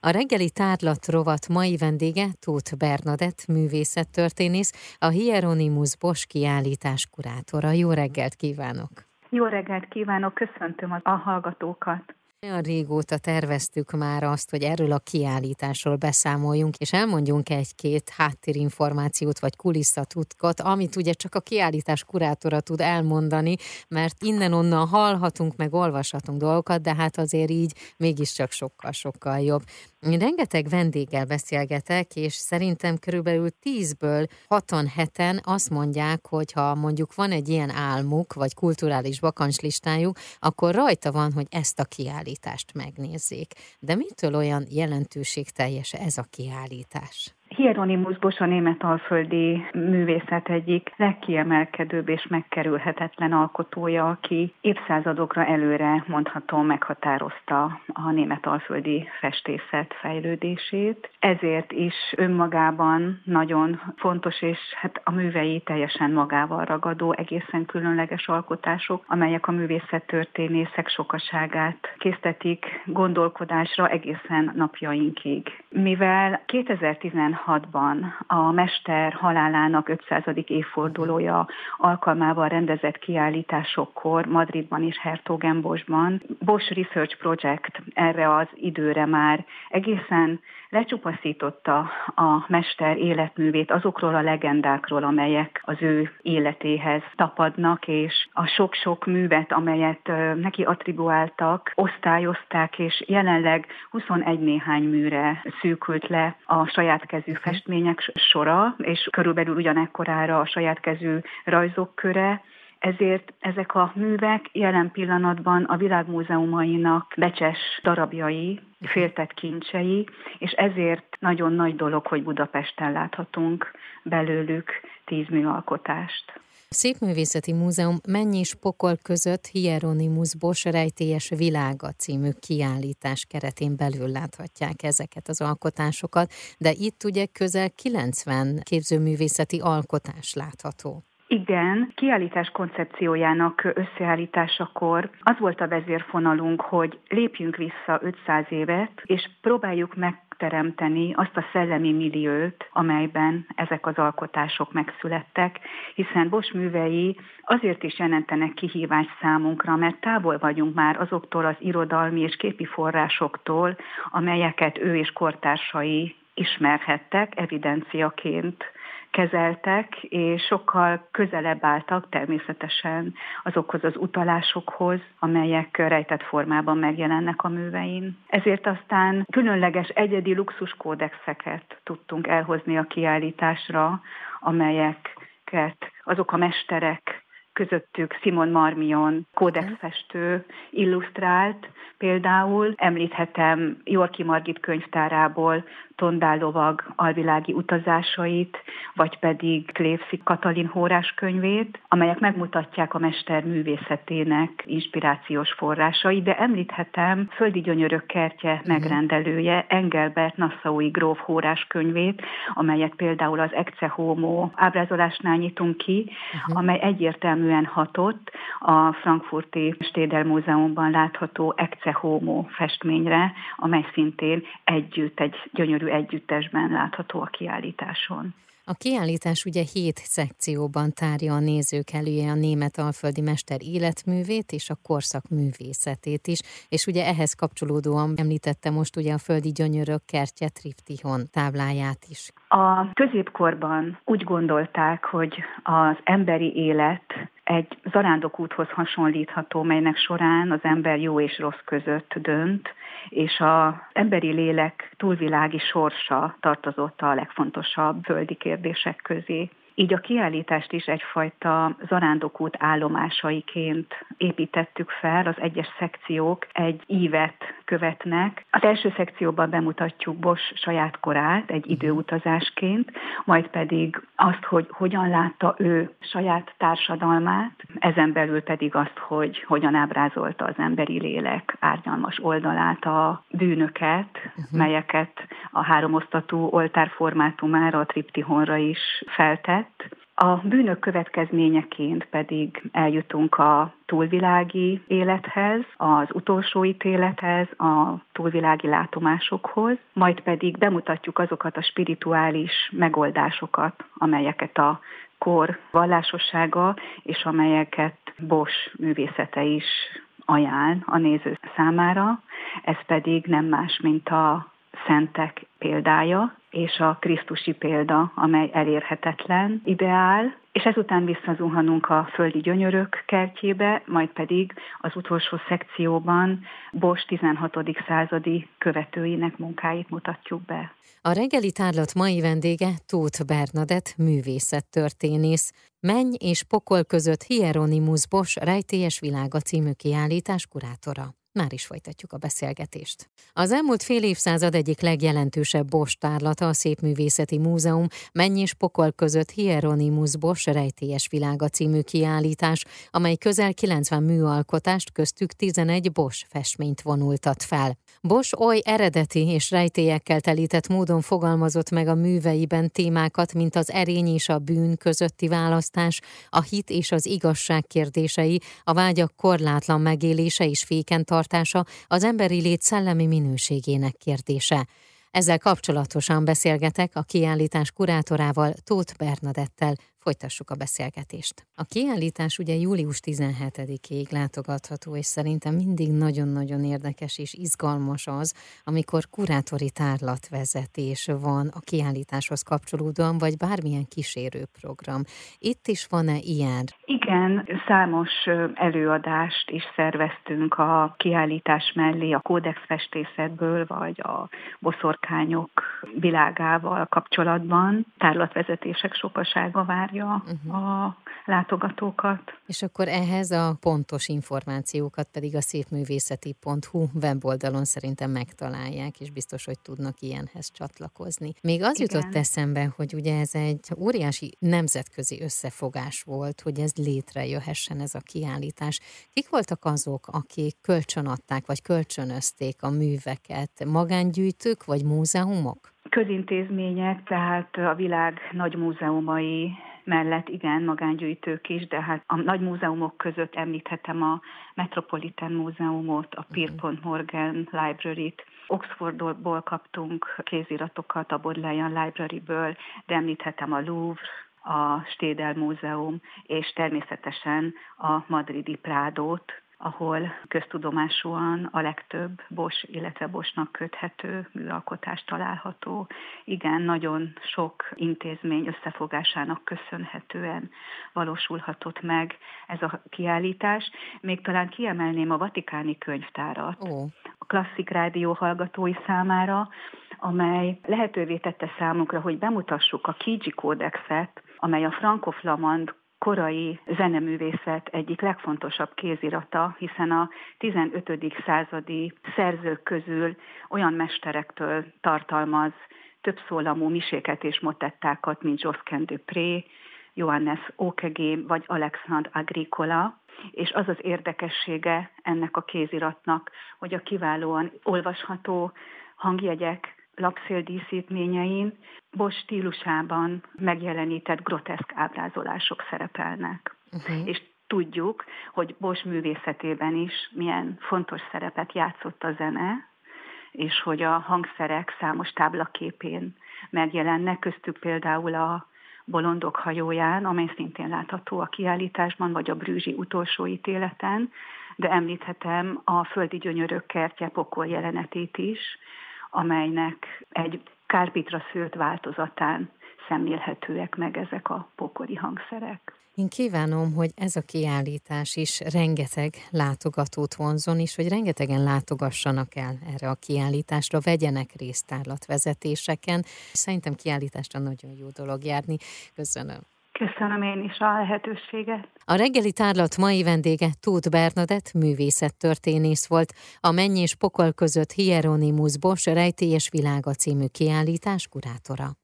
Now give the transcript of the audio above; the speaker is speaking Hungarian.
A reggeli tárlat rovat mai vendége Tóth Bernadett, művészettörténész, a Hieronymus Bosch kiállítás kurátora. Jó reggelt kívánok! Jó reggelt kívánok, köszöntöm a hallgatókat! Olyan régóta terveztük már azt, hogy erről a kiállításról beszámoljunk, és elmondjunk egy-két háttérinformációt vagy kulisszatutkot, amit ugye csak a kiállítás kurátora tud elmondani, mert innen-onnan hallhatunk, meg olvashatunk dolgokat, de hát azért így mégiscsak sokkal-sokkal jobb. Én rengeteg vendéggel beszélgetek, és szerintem körülbelül tízből hatan heten azt mondják, hogy ha mondjuk van egy ilyen álmuk, vagy kulturális bakancslistájuk, akkor rajta van, hogy ezt a kiállítást megnézzék. De mitől olyan jelentőségteljes ez a kiállítás? Hieronymus Bosch a német alföldi művészet egyik legkiemelkedőbb és megkerülhetetlen alkotója, aki évszázadokra előre mondható meghatározta a német alföldi festészet fejlődését. Ezért is önmagában nagyon fontos, és hát a művei teljesen magával ragadó, egészen különleges alkotások, amelyek a művészettörténészek sokaságát késztetik gondolkodásra egészen napjainkig. Mivel 2016 2016-ban a mester halálának 500. évfordulója alkalmával rendezett kiállításokkor Madridban és Hertogenbosban Bosch Research Project erre az időre már egészen lecsupaszította a mester életművét azokról a legendákról, amelyek az ő életéhez tapadnak, és a sok-sok művet, amelyet neki attribuáltak, osztályozták, és jelenleg 21 néhány műre szűkült le a saját kezű festmények sora, és körülbelül ugyanekkorára a saját kezű rajzok köre, ezért ezek a művek jelen pillanatban a világmúzeumainak becses darabjai, féltett kincsei, és ezért nagyon nagy dolog, hogy Budapesten láthatunk belőlük tíz műalkotást. Szépművészeti Múzeum Mennyi és Pokol között Hieronymus Bosch rejtélyes világa című kiállítás keretén belül láthatják ezeket az alkotásokat, de itt ugye közel 90 képzőművészeti alkotás látható. Igen, kiállítás koncepciójának összeállításakor az volt a vezérfonalunk, hogy lépjünk vissza 500 évet, és próbáljuk meg teremteni azt a szellemi milliót, amelyben ezek az alkotások megszülettek, hiszen Bosch művei azért is jelentenek kihívást számunkra, mert távol vagyunk már azoktól az irodalmi és képi forrásoktól, amelyeket ő és kortársai ismerhettek evidenciaként kezeltek, és sokkal közelebb álltak természetesen azokhoz az utalásokhoz, amelyek rejtett formában megjelennek a művein. Ezért aztán különleges egyedi luxuskódexeket tudtunk elhozni a kiállításra, amelyeket azok a mesterek közöttük Simon Marmion kódexfestő illusztrált, például említhetem Jorki Margit könyvtárából Tondálovag alvilági utazásait, vagy pedig Klévszi Katalin Hórás könyvét, amelyek megmutatják a mester művészetének inspirációs forrásai, de említhetem Földi Gyönyörök kertje mhm. megrendelője Engelbert Nassaui gróf Hórás könyvét, amelyet például az Ecce Homo ábrázolásnál nyitunk ki, uh-huh. amely egyértelműen hatott a frankfurti Stédel Múzeumban látható Ecce Homo festményre, amely szintén együtt egy gyönyörű együttesben látható a kiállításon. A kiállítás ugye hét szekcióban tárja a nézők elője a német alföldi mester életművét és a korszak művészetét is, és ugye ehhez kapcsolódóan említette most ugye a földi gyönyörök kertje Triptihon tábláját is. A középkorban úgy gondolták, hogy az emberi élet egy zarándokúthoz hasonlítható, melynek során az ember jó és rossz között dönt, és az emberi lélek túlvilági sorsa tartozott a legfontosabb földi kérdések közé. Így a kiállítást is egyfajta zarándokút állomásaiként építettük fel, az egyes szekciók egy ívet követnek. Az első szekcióban bemutatjuk Bosch saját korát egy időutazásként, majd pedig azt, hogy hogyan látta ő saját társadalmát, ezen belül pedig azt, hogy hogyan ábrázolta az emberi lélek árnyalmas oldalát, a bűnöket, uh-huh. melyeket a háromosztatú oltár formátumára, a triptihonra is feltett, A bűnök következményeként pedig eljutunk a túlvilági élethez, az utolsó ítélethez, a túlvilági látomásokhoz, majd pedig bemutatjuk azokat a spirituális megoldásokat, amelyeket a kor vallásossága, és amelyeket Bosch művészete is ajánl a néző számára. Ez pedig nem más, mint a szentek példája, és a Krisztusi példa, amely elérhetetlen ideál, és ezután visszazuhanunk a földi gyönyörök kertjébe, majd pedig az utolsó szekcióban Bosch 16. századi követőinek munkáit mutatjuk be. A reggeli tárlat mai vendége Tóth Bernadett, művészettörténész. Menny és pokol között Hieronymus Bosch rejtélyes világa című kiállítás kurátora. Már is folytatjuk a beszélgetést. Az elmúlt fél évszázad egyik legjelentősebb Bosch tárlata a Szépművészeti Múzeum Menny és Pokol között Hieronymus Bosch rejtélyes világa című kiállítás, amely közel 90 műalkotást, köztük 11 Bosch festményt vonultat fel. Bosch oly eredeti és rejtélyekkel telített módon fogalmazott meg a műveiben témákat, mint az erény és a bűn közötti választás, a hit és az igazság kérdései, a vágyak korlátlan megélése és féken tartása, az emberi lét szellemi minőségének kérdése. Ezzel kapcsolatosan beszélgetek a kiállítás kurátorával, Tóth Bernadettel, folytassuk a beszélgetést. A kiállítás ugye július 17-ig látogatható, és szerintem mindig nagyon-nagyon érdekes és izgalmas az, amikor kurátori tárlatvezetés van a kiállításhoz kapcsolódóan, vagy bármilyen kísérőprogram. Itt is van-e ilyen? Igen, számos előadást is szerveztünk a kiállítás mellé a kódexfestészetből, vagy a boszorkányok világával kapcsolatban. Tárlatvezetések sokasága várja várja uh-huh. a látogatókat. És akkor ehhez a pontos információkat pedig a szépművészeti.hu weboldalon szerintem megtalálják, és biztos, hogy tudnak ilyenhez csatlakozni. Még az Igen. jutott eszembe, hogy ugye ez egy óriási nemzetközi összefogás volt, hogy ez létrejöhessen ez a kiállítás. Kik voltak azok, akik kölcsönadták, vagy kölcsönözték a műveket? Magángyűjtők, vagy múzeumok? Közintézmények, tehát a világ nagy múzeumai mellett igen, magángyűjtők is, de hát a nagy múzeumok között említhetem a Metropolitan Múzeumot, a Pierpont Morgan Library-t, Oxfordból kaptunk kéziratokat a Bodleian Library-ből, de említhetem a Louvre, a Stédel Múzeum, és természetesen a madridi Prádót, ahol köztudomásúan a legtöbb Bos, illetve Bosnak köthető műalkotás található. Igen, nagyon sok intézmény összefogásának köszönhetően valósulhatott meg ez a kiállítás. Még talán kiemelném a Vatikáni könyvtárat, oh. a klasszik rádió hallgatói számára, amely lehetővé tette számunkra, hogy bemutassuk a Kiji kódexet, amely a frankoflamand korai zeneművészet egyik legfontosabb kézirata, hiszen a 15. századi szerzők közül olyan mesterektől tartalmaz több szólamú miséket és motettákat, mint Josquin Dupré, Johannes Okegé vagy Alexandre Agricola, és az az érdekessége ennek a kéziratnak, hogy a kiválóan olvasható hangjegyek lapszél díszítményein Bosch stílusában megjelenített groteszk ábrázolások szerepelnek. Uh-huh. És tudjuk, hogy Bosch művészetében is milyen fontos szerepet játszott a zene, és hogy a hangszerek számos táblaképén megjelennek, köztük például a Bolondok hajóján, amely szintén látható a kiállításban, vagy a Brűzsi utolsó ítéleten, de említhetem a Földi Gyönyörök kertje pokol jelenetét is, amelynek egy kárpitra szőtt változatán szemlélhetőek meg ezek a pokori hangszerek. Én kívánom, hogy ez a kiállítás is rengeteg látogatót vonzon, és hogy rengetegen látogassanak el erre a kiállításra, vegyenek részt tárlatvezetéseken. Szerintem kiállításra nagyon jó dolog járni. Köszönöm. Köszönöm én is a lehetőséget. A reggeli tárlat mai vendége Tóth Bernadett művészettörténész volt. A Menny és Pokol között Hieronymus Bosch rejtélyes világa című kiállítás kurátora.